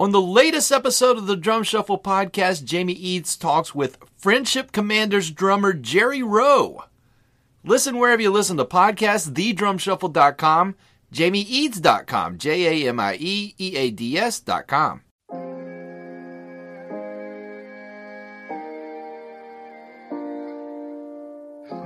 On the latest episode of the Drum Shuffle podcast, Jamie Eads talks with Friendship Commanders drummer Jerry Roe. Listen wherever you listen to podcasts, thedrumshuffle.com, jamieeads.com, J A M I E E A D S.com.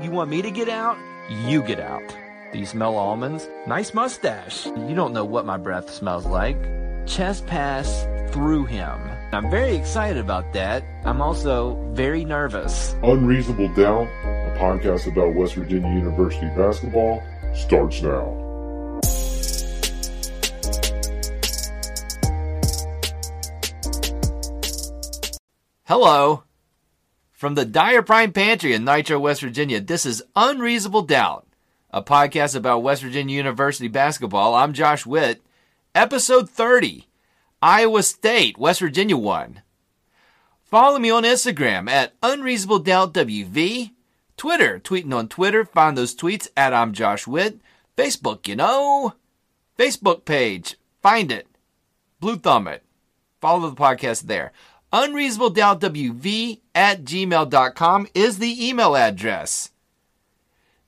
You want me to get out? You get out. Do you smell almonds? Nice mustache. You don't know what my breath smells like. Chest pass through him. I'm very excited about that. I'm also very nervous. Unreasonable Doubt, a podcast about West Virginia University basketball, starts now. Hello. From the Dyer Prime Pantry in Nitro, West Virginia, this is Unreasonable Doubt, a podcast about West Virginia University basketball. I'm Josh Witt. Episode 30 Iowa State, West Virginia won. Follow me on Instagram at Unreasonable Doubt WV. Twitter, tweeting on Twitter, find those tweets at I'm Josh Witt. Facebook, you know. Facebook page, find it. Blue thumb it. Follow the podcast there. Unreasonable Doubt WV at gmail.com is the email address.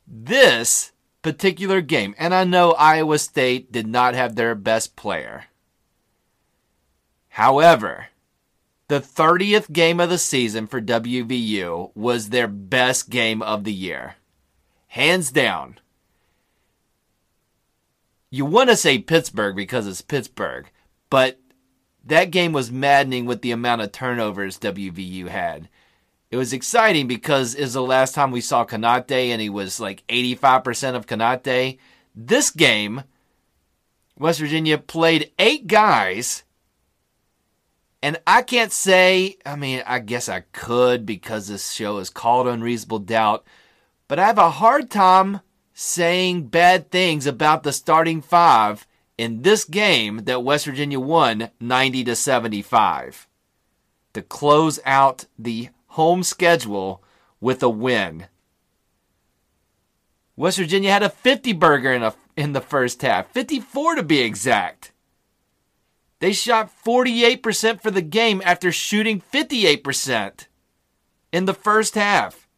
This particular game, and I know Iowa State did not have their best player. However, the 30th game of the season for WVU was their best game of the year. Hands down. You want to say Pittsburgh because it's Pittsburgh, but that game was maddening with the amount of turnovers WVU had. It was exciting because was the last time we saw Konate and he was like 85% of Konate. This game, West Virginia played eight guys. And I can't say, I mean, I guess I could because this show is called Unreasonable Doubt, but I have a hard time saying bad things about the starting five in this game that West Virginia won 90 to 75 to close out the home schedule with a win. West Virginia had a 50 burger in a in the first half, 54 to be exact. They shot 48% for the game after shooting 58% in the first half.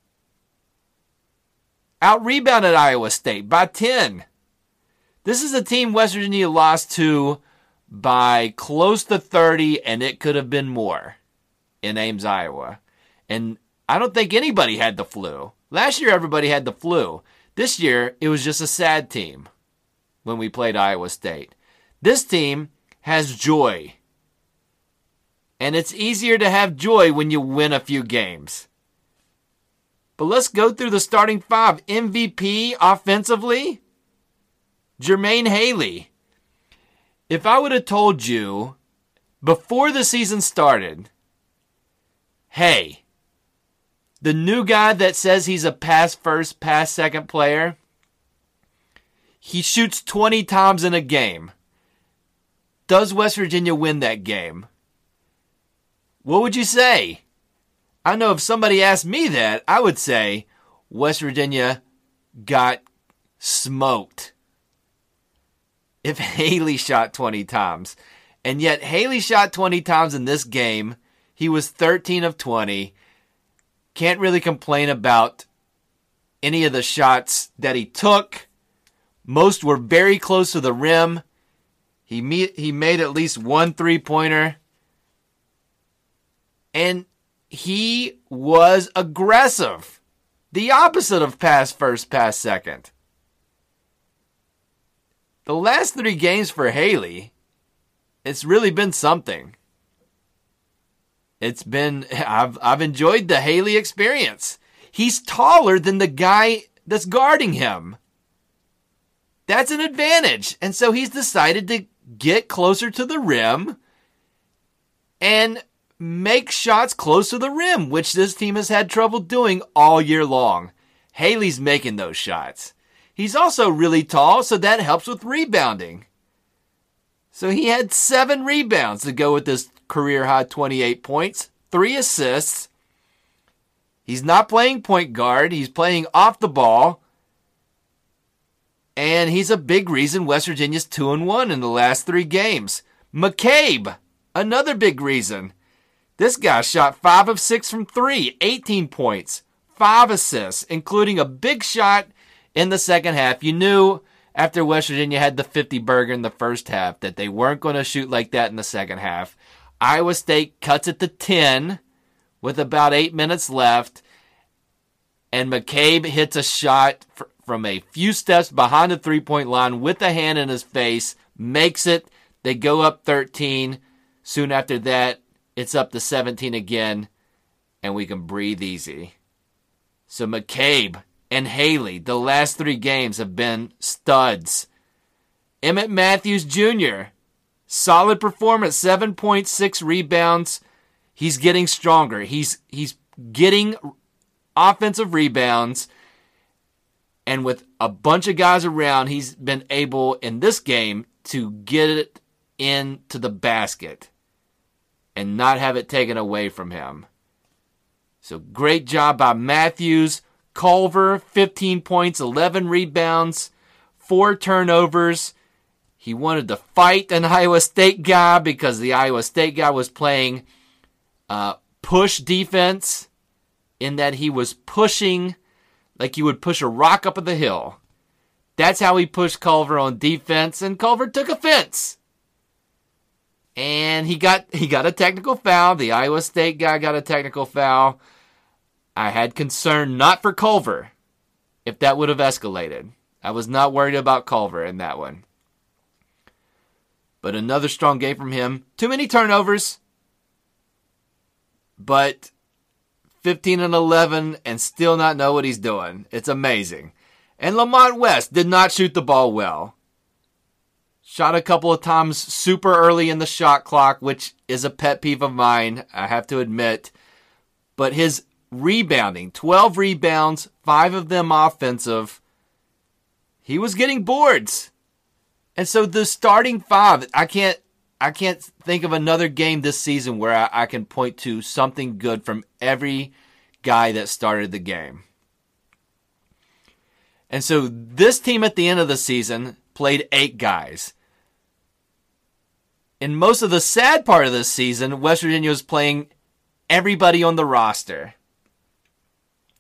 Out rebounded Iowa State by 10. This is a team West Virginia lost to by close to 30, and it could have been more in Ames, Iowa. And I don't think anybody had the flu. Last year, everybody had the flu. This year, it was just a sad team when we played Iowa State. This team has joy. And it's easier to have joy when you win a few games. But let's go through the starting five. MVP offensively, Jermaine Haley. If I would have told you before the season started, hey, the new guy that says he's a pass first, pass second player, he shoots 20 times in a game. Does West Virginia win that game? What would you say? I know if somebody asked me that, I would say West Virginia got smoked. If Haley shot 20 times. And yet Haley shot 20 times in this game. He was 13 of 20. Can't really complain about any of the shots that he took. Most were very close to the rim. He he made at least one three pointer. And he was aggressive. The opposite of pass first, pass second. The last three games for Haley, it's really been something. It's been I've I've enjoyed the Haley experience. He's taller than the guy that's guarding him. That's an advantage. And so he's decided to get closer to the rim and make shots close to the rim, which this team has had trouble doing all year long. Haley's making those shots. He's also really tall, so that helps with rebounding. So he had seven rebounds to go with his career high 28 points, three assists. He's not playing point guard, he's playing off the ball. And he's a big reason West Virginia's 2 and 1 in the last three games. McCabe, Another big reason. This guy shot 5 of 6 from 3, 18 points, 5 assists, including a big shot in the second half. You knew after West Virginia had the 50 burger in the first half that they weren't going to shoot like that in the second half. Iowa State cuts it to 10 with about 8 minutes left and McCabe hits a shot from a few steps behind the three-point line with a hand in his face, makes it. They go up 13. Soon after that, it's up to 17 again, and we can breathe easy. So McCabe and Haley, the last three games have been studs. Emmitt Matthews Jr., solid performance, 7.6 rebounds. He's getting stronger. He's he's getting offensive rebounds. And with a bunch of guys around, he's been able in this game to get it into the basket and not have it taken away from him. So great job by Matthews. Culver, 15 points, 11 rebounds, four turnovers. He wanted to fight an Iowa State guy because the Iowa State guy was playing uh, push defense in that he was pushing like you would push a rock up the hill. That's how he pushed Culver on defense, and Culver took offense. And he got he got a technical foul. The Iowa State guy got a technical foul. I had concern not for Culver if that would have escalated. I was not worried about Culver in that one. But another strong game from him. Too many turnovers. But 15 and 11 and still not know what he's doing. It's amazing. And Lamont West did not shoot the ball well. Shot a couple of times super early in the shot clock, which is a pet peeve of mine, I have to admit. But his rebounding 12 rebounds, five of them offensive. He was getting boards. And so the starting five, I can't I can't think of another game this season where I, I, can point to something good from every guy that started the game. And so this team at the end of the season played eight guys. In most of the sad part of this season, West Virginia was playing everybody on the roster.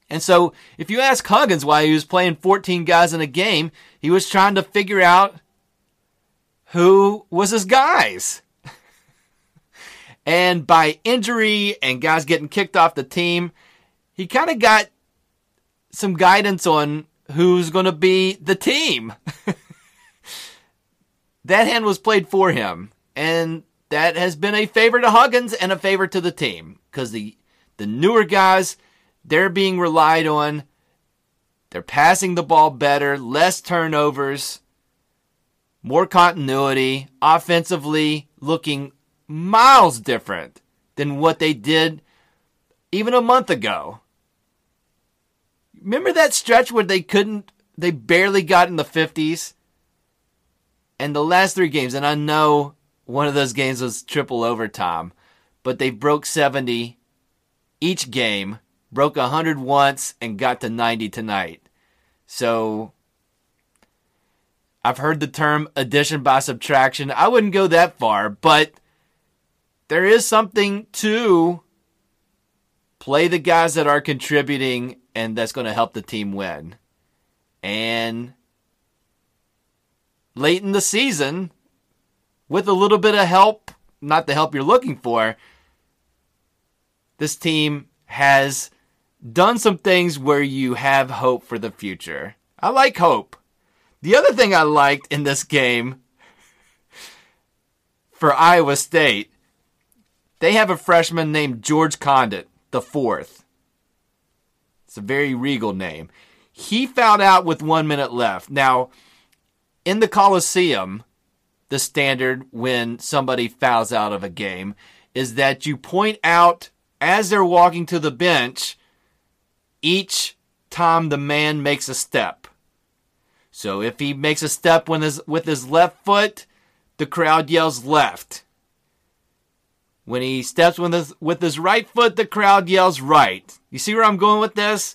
And so, if you ask Huggins why he was playing 14 guys in a game, he was trying to figure out who was his guys. and by injury and guys getting kicked off the team, he kind of got some guidance on who's going to be the team. that hand was played for him, and that has been a favor to Huggins and a favor to the team because the the newer guys they're being relied on. They're passing the ball better, less turnovers, more continuity, offensively looking miles different than what they did even a month ago. Remember that stretch where they couldn't, they barely got in the 50s? And the last three games, and I know one of those games was triple overtime, but they broke 70 each game broke 100 once and got to 90 tonight. So I've heard the term addition by subtraction. I wouldn't go that far, but there is something to play the guys that are contributing and that's going to help the team win. And late in the season, with a little bit of help, not the help you're looking for, this team has done some things where you have hope for the future. I like hope. The other thing I liked in this game for Iowa State, they have a freshman named George Conditt, the fourth. It's a very regal name. He fouled out with one minute left. Now, in the Coliseum, the standard when somebody fouls out of a game is that you point out as they're walking to the bench each time the man makes a step. So if he makes a step with his, with his left foot, the crowd yells left. When he steps with his, with his right foot, the crowd yells right. You see where I'm going with this?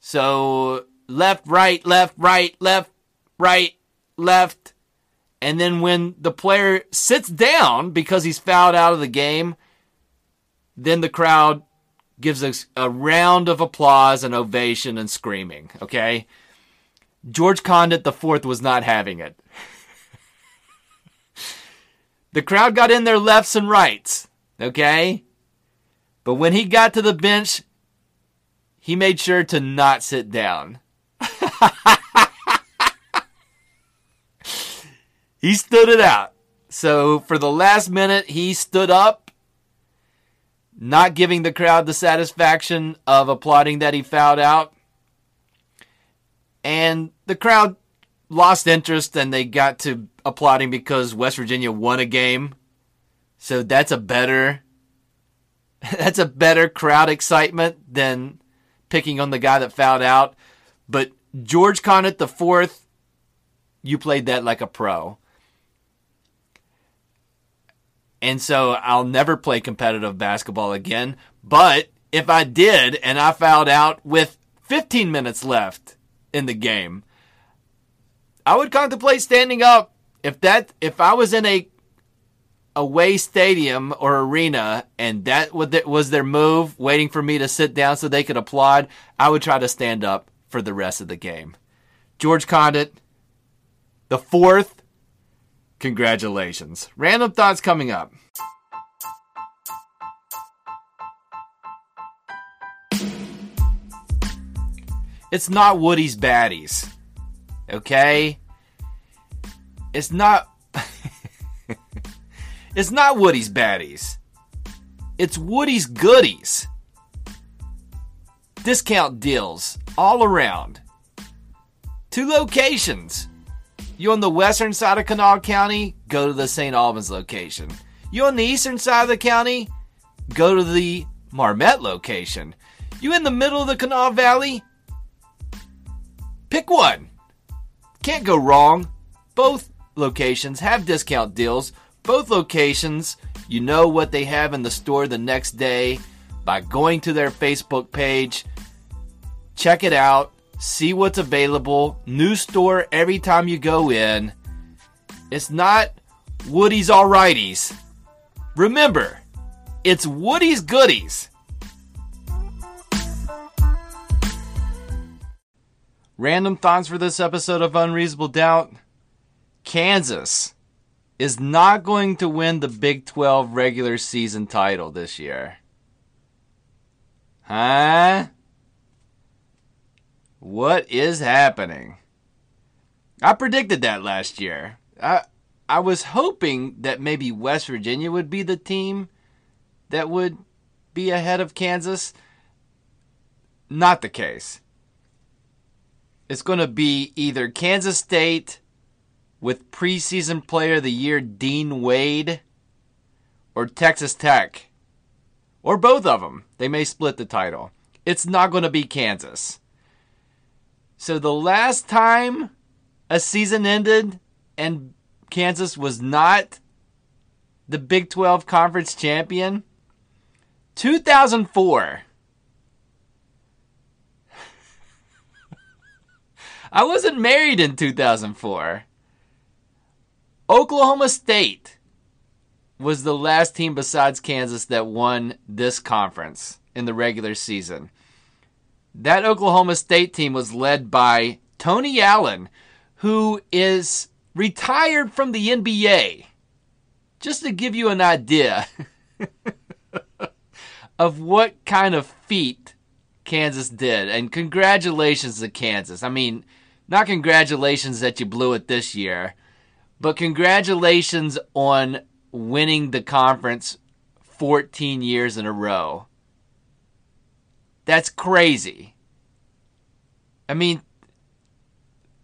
So left, right, left, right, left, right, left. And then when the player sits down because he's fouled out of the game, then the crowd gives us a round of applause and ovation and screaming. Okay. George Conditt fourth was not having it. the crowd got in their lefts and rights. Okay. But when he got to the bench, he made sure to not sit down. he stood it out. So for the last minute, he stood up, not giving the crowd the satisfaction of applauding that he fouled out. And the crowd lost interest and they got to applauding because West Virginia won a game. So that's a better that's a better crowd excitement than picking on the guy that fouled out. But George Conditt the fourth, you played that like a pro. And so I'll never play competitive basketball again. But if I did and I fouled out with 15 minutes left in the game, I would contemplate standing up. If that if I was in a away stadium or arena and that was their move waiting for me to sit down so they could applaud, I would try to stand up for the rest of the game. George Conditt, the fourth Congratulations. Random thoughts coming up. It's not Woody's baddies. Okay? It's not It's not Woody's baddies. It's Woody's goodies. Discount deals all around. Two locations you on the western side of Kanawha County? Go to the St. Albans location. You on the eastern side of the county? Go to the Marmet location. You in the middle of the Kanawha Valley? Pick one. Can't go wrong. Both locations have discount deals. Both locations, you know what they have in the store the next day by going to their Facebook page. Check it out see what's available. New store every time you go in. It's not Woody's Alrighties. Remember, it's Woody's Goodies. Random thoughts for this episode of Unreasonable Doubt. Kansas is not going to win the Big 12 regular season title this year. Huh? What is happening? I predicted that last year. I I was hoping that maybe West Virginia would be the team that would be ahead of Kansas. Not the case. It's going to be either Kansas State with preseason player of the year Dean Wade or Texas Tech. Or both of them. They may split the title. It's not going to be Kansas. So the last time a season ended and Kansas was not the Big 12 conference champion, 2004. I wasn't married in 2004. Oklahoma State was the last team besides Kansas that won this conference in the regular season. That Oklahoma State team was led by Tony Allen, who is retired from the NBA. Just to give you an idea of what kind of feat Kansas did. And congratulations to Kansas. I mean, not congratulations that you blew it this year, but congratulations on winning the conference 14 years in a row. That's crazy. I mean,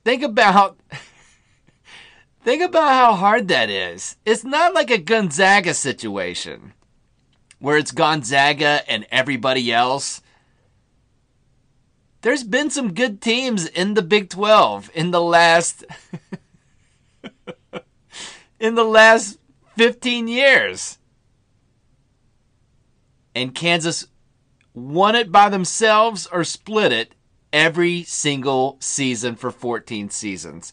think about think about how hard that is. It's not like a Gonzaga situation where it's Gonzaga and everybody else. There's been some good teams in the Big 12 in the last in the last 15 years. And Kansas won it by themselves or split it every single season for 14 seasons.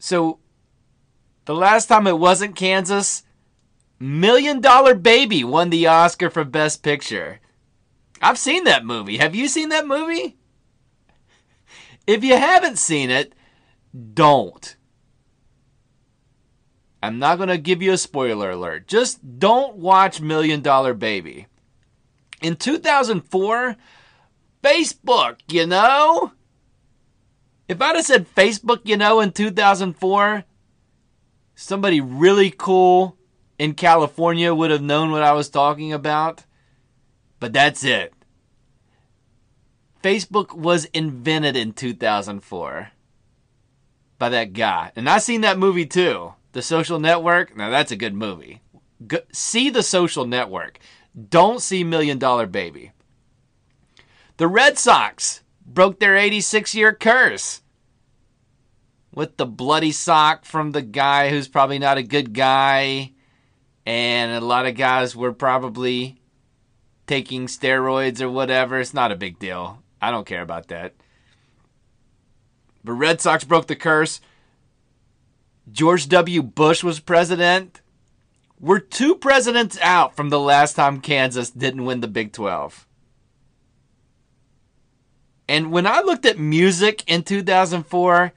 So The last time it wasn't Kansas, Million Dollar Baby won the Oscar for Best Picture. I've seen that movie. Have you seen that movie? If you haven't seen it, don't. I'm not going to give you a spoiler alert. Just don't watch Million Dollar Baby. In 2004, Facebook, you know? If I'd have said Facebook, you know, in 2004, somebody really cool in California would have known what I was talking about. But that's it. Facebook was invented in 2004 by that guy. And I seen that movie too. The Social Network. Now that's a good movie. Go, see The Social Network. Don't see Million Dollar Baby. The Red Sox broke their 86 year curse with the bloody sock from the guy who's probably not a good guy. And a lot of guys were probably taking steroids or whatever. It's not a big deal. I don't care about that. But Red Sox broke the curse. George W. Bush was president. We're two presidents out from the last time Kansas didn't win the Big 12. And when I looked at music in 2004,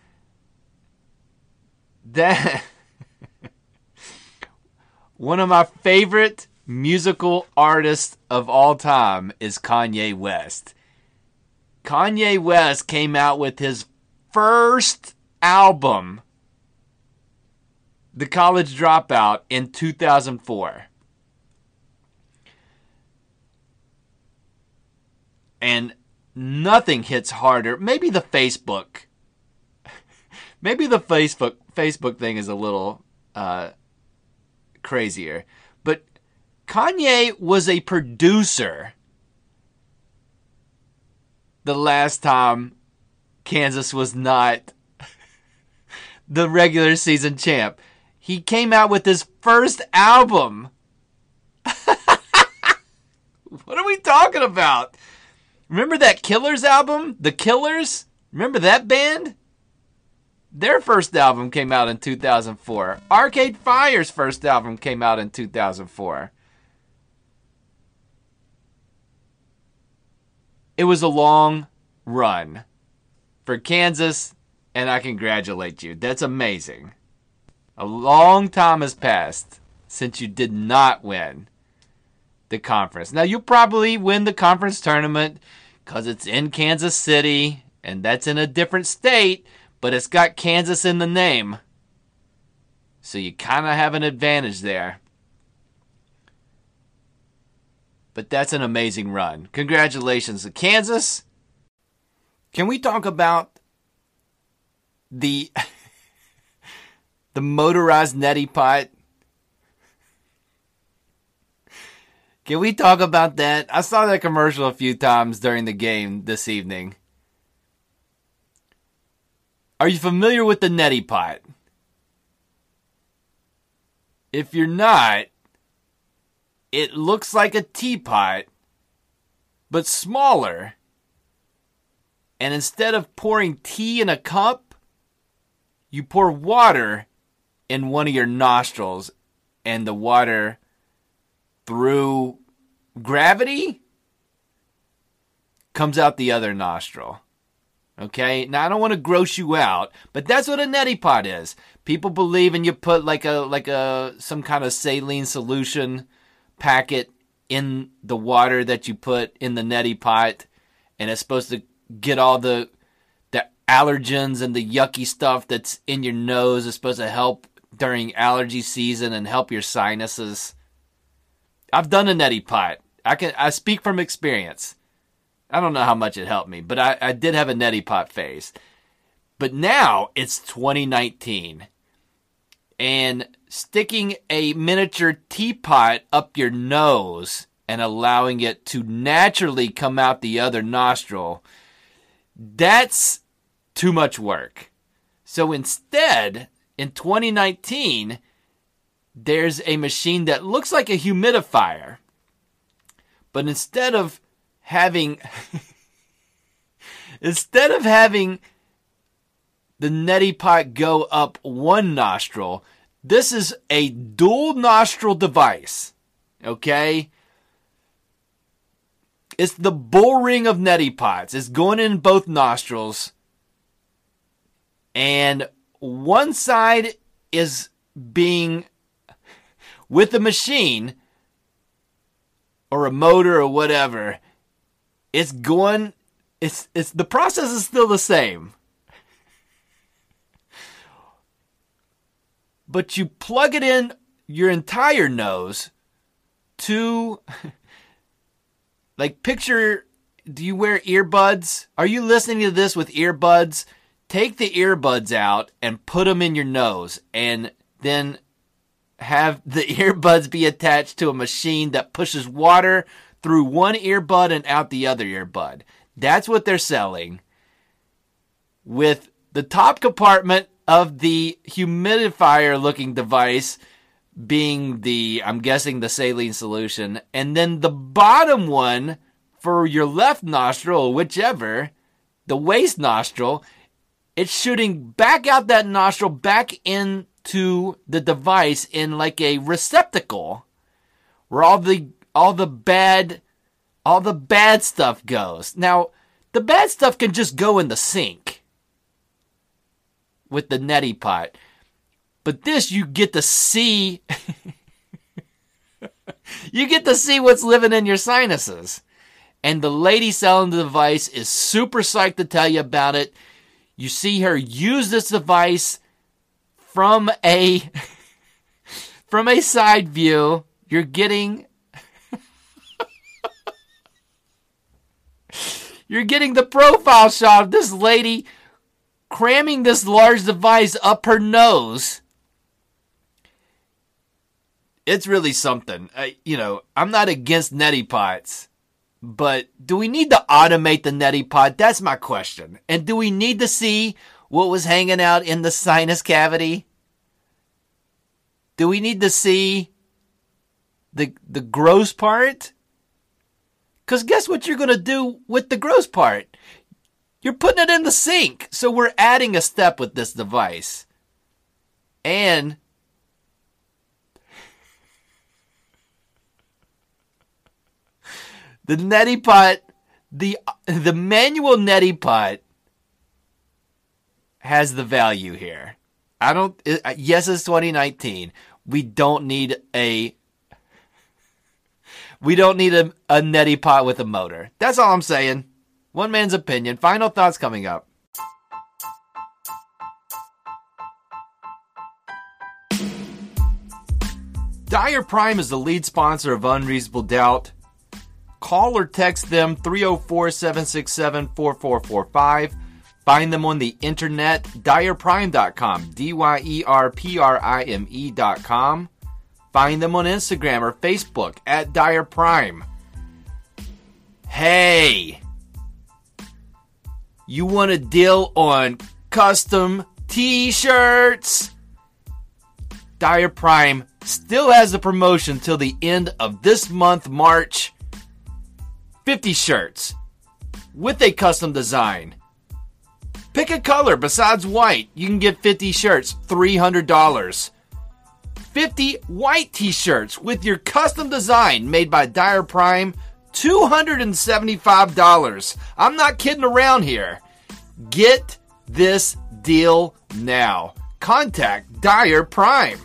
that one of my favorite musical artists of all time is Kanye West. Kanye West came out with his first album, The College Dropout, in 2004. And nothing hits harder. Maybe the Facebook. Maybe the Facebook Facebook thing is a little uh, crazier. But Kanye was a producer the last time Kansas was not the regular season champ. He came out with his first album. what are we talking about? Remember that Killers album? The Killers? Remember that band? Their first album came out in 2004. Arcade Fire's first album came out in 2004. It was a long run for Kansas, and I congratulate you. That's amazing. A long time has passed since you did not win the conference. Now, you'll probably win the conference tournament because it's in Kansas City, and that's in a different state but it's got Kansas in the name. So you kind of have an advantage there. But that's an amazing run. Congratulations to Kansas. Can we talk about the the motorized neti pot? Can we talk about that? I saw that commercial a few times during the game this evening. Are you familiar with the neti pot? If you're not, it looks like a teapot, but smaller. And instead of pouring tea in a cup, you pour water in one of your nostrils, and the water, through gravity, comes out the other nostril. Okay, now I don't want to gross you out, but that's what a neti pot is. People believe and you put like a like a some kind of saline solution packet in the water that you put in the neti pot, and it's supposed to get all the the allergens and the yucky stuff that's in your nose. It's supposed to help during allergy season and help your sinuses. I've done a neti pot. I can I speak from experience. I don't know how much it helped me, but I, I did have a neti pot phase. But now it's 2019. And sticking a miniature teapot up your nose and allowing it to naturally come out the other nostril, that's too much work. So instead, in 2019, there's a machine that looks like a humidifier. But instead of having instead of having the neti pot go up one nostril, This is a dual nostril device. Okay? It's the bull ring of neti pots. It's going in both nostrils. And one side is being with a machine or a motor or whatever. It's going it's it's the process is still the same. But you plug it in your entire nose to like picture do you wear earbuds? Are you listening to this with earbuds? Take the earbuds out and put them in your nose and then have the earbuds be attached to a machine that pushes water through one earbud and out the other earbud. That's what they're selling. With the top compartment of the humidifier looking device being the, I'm guessing, the saline solution, and then the bottom one for your left nostril, whichever, the waste nostril, it's shooting back out that nostril, back into the device in like a receptacle where all the all the bad all the bad stuff goes. Now, the bad stuff can just go in the sink with the neti pot. But this you get to see you get to see what's living in your sinuses. And the lady selling the device is super psyched to tell you about it. You see her use this device from a from a side view. You're getting You're getting the profile shot of this lady cramming this large device up her nose. It's really something. I, you know, I'm not against neti pots, but do we need to automate the neti pot? That's my question. And do we need to see what was hanging out in the sinus cavity? Do we need to see the the gross part? Because guess what you're going to do with the gross part? You're putting it in the sink. So we're adding a step with this device. And the neti pot, the the manual neti pot has the value here. I don't. Yes, it's 2019. We don't need a we don't need a, a neti pot with a motor. That's all I'm saying. One man's opinion. Final thoughts coming up. Dyer Prime is the lead sponsor of Unreasonable Doubt. Call or text them 304 767 4445. Find them on the internet, dyerprime.com, D Y E R P R I M E.com. Find them on Instagram or Facebook at Dyer Prime. Hey, you want a deal on custom t shirts? Dyer Prime still has a promotion till the end of this month, March. 50 shirts with a custom design. Pick a color besides white. You can get 50 shirts, $300. 50 white t-shirts with your custom design made by Dyer Prime, $275. I'm not kidding around here. Get this deal now. Contact Dyer Prime.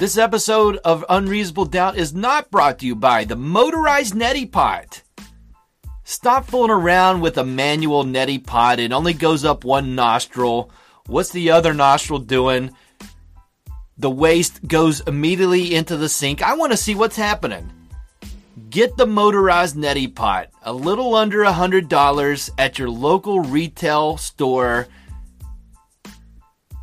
This episode of Unreasonable Doubt is not brought to you by the motorized neti pot. Stop fooling around with a manual neti pot. It only goes up one nostril. What's the other nostril doing? The waste goes immediately into the sink. I want to see what's happening. Get the motorized neti pot, a little under a $100 at your local retail store,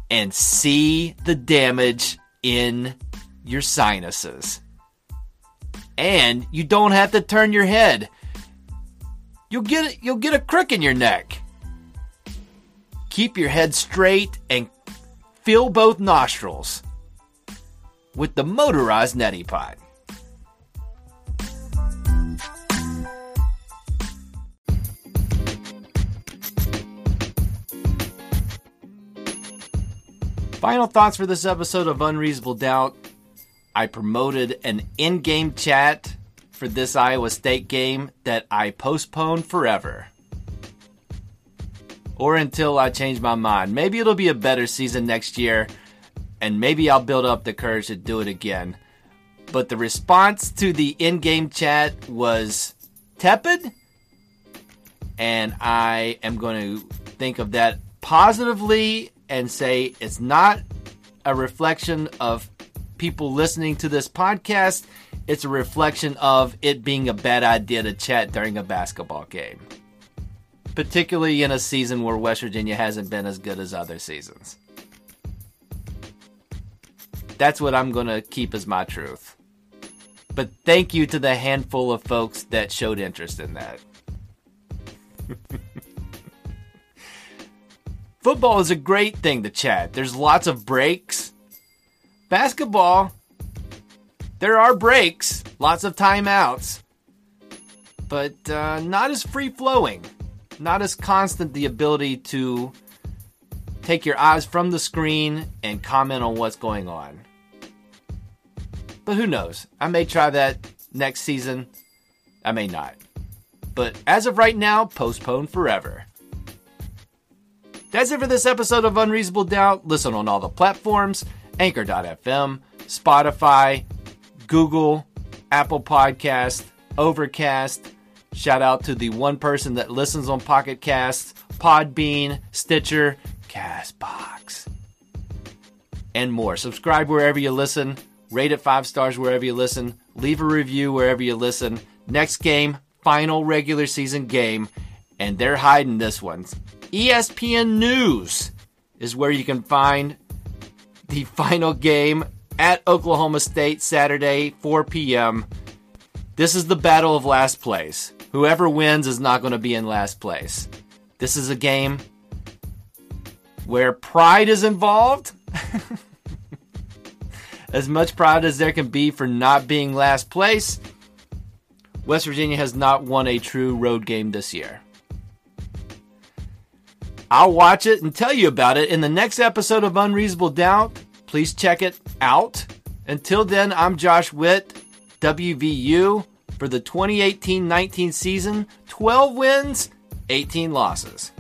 and see the damage in your sinuses. And you don't have to turn your head. You'll get you'll get a crick in your neck. Keep your head straight and fill both nostrils with the motorized neti pot. Final thoughts for this episode of Unreasonable Doubt. I promoted an in game chat for this Iowa State game that I postponed forever. Or until I change my mind. Maybe it'll be a better season next year, and maybe I'll build up the courage to do it again. But the response to the in game chat was tepid, and I am going to think of that positively and say it's not a reflection of people listening to this podcast. It's a reflection of it being a bad idea to chat during a basketball game, particularly in a season where West Virginia hasn't been as good as other seasons. That's what I'm going to keep as my truth. But thank you to the handful of folks that showed interest in that. Football is a great thing to chat. There's lots of breaks. Basketball, there are breaks, lots of timeouts, but uh, not as free flowing, not as constant the ability to take your eyes from the screen and comment on what's going on. But who knows? I may try that next season. I may not. But as of right now, postponed forever. That's it for this episode of Unreasonable Doubt. Listen on all the platforms Anchor.fm, Spotify, Google, Apple Podcast, Overcast. Shout out to the one person that listens on Pocket Casts, Podbean, Stitcher, Castbox, and more. Subscribe wherever you listen. Rate it five stars wherever you listen. Leave a review wherever you listen. Next game, final regular season game, and they're hiding this one. ESPN News is where you can find the final game at Oklahoma State Saturday, 4 p.m. This is the battle of last place. Whoever wins is not going to be in last place. This is a game where pride is involved. as much pride as there can be for not being last place, West Virginia has not won a true road game this year. I'll watch it and tell you about it in the next episode of Unreasonable Doubt. Please check it out. Until then, I'm Josh Witt, WVU, for the 2018 19 season 12 wins, 18 losses.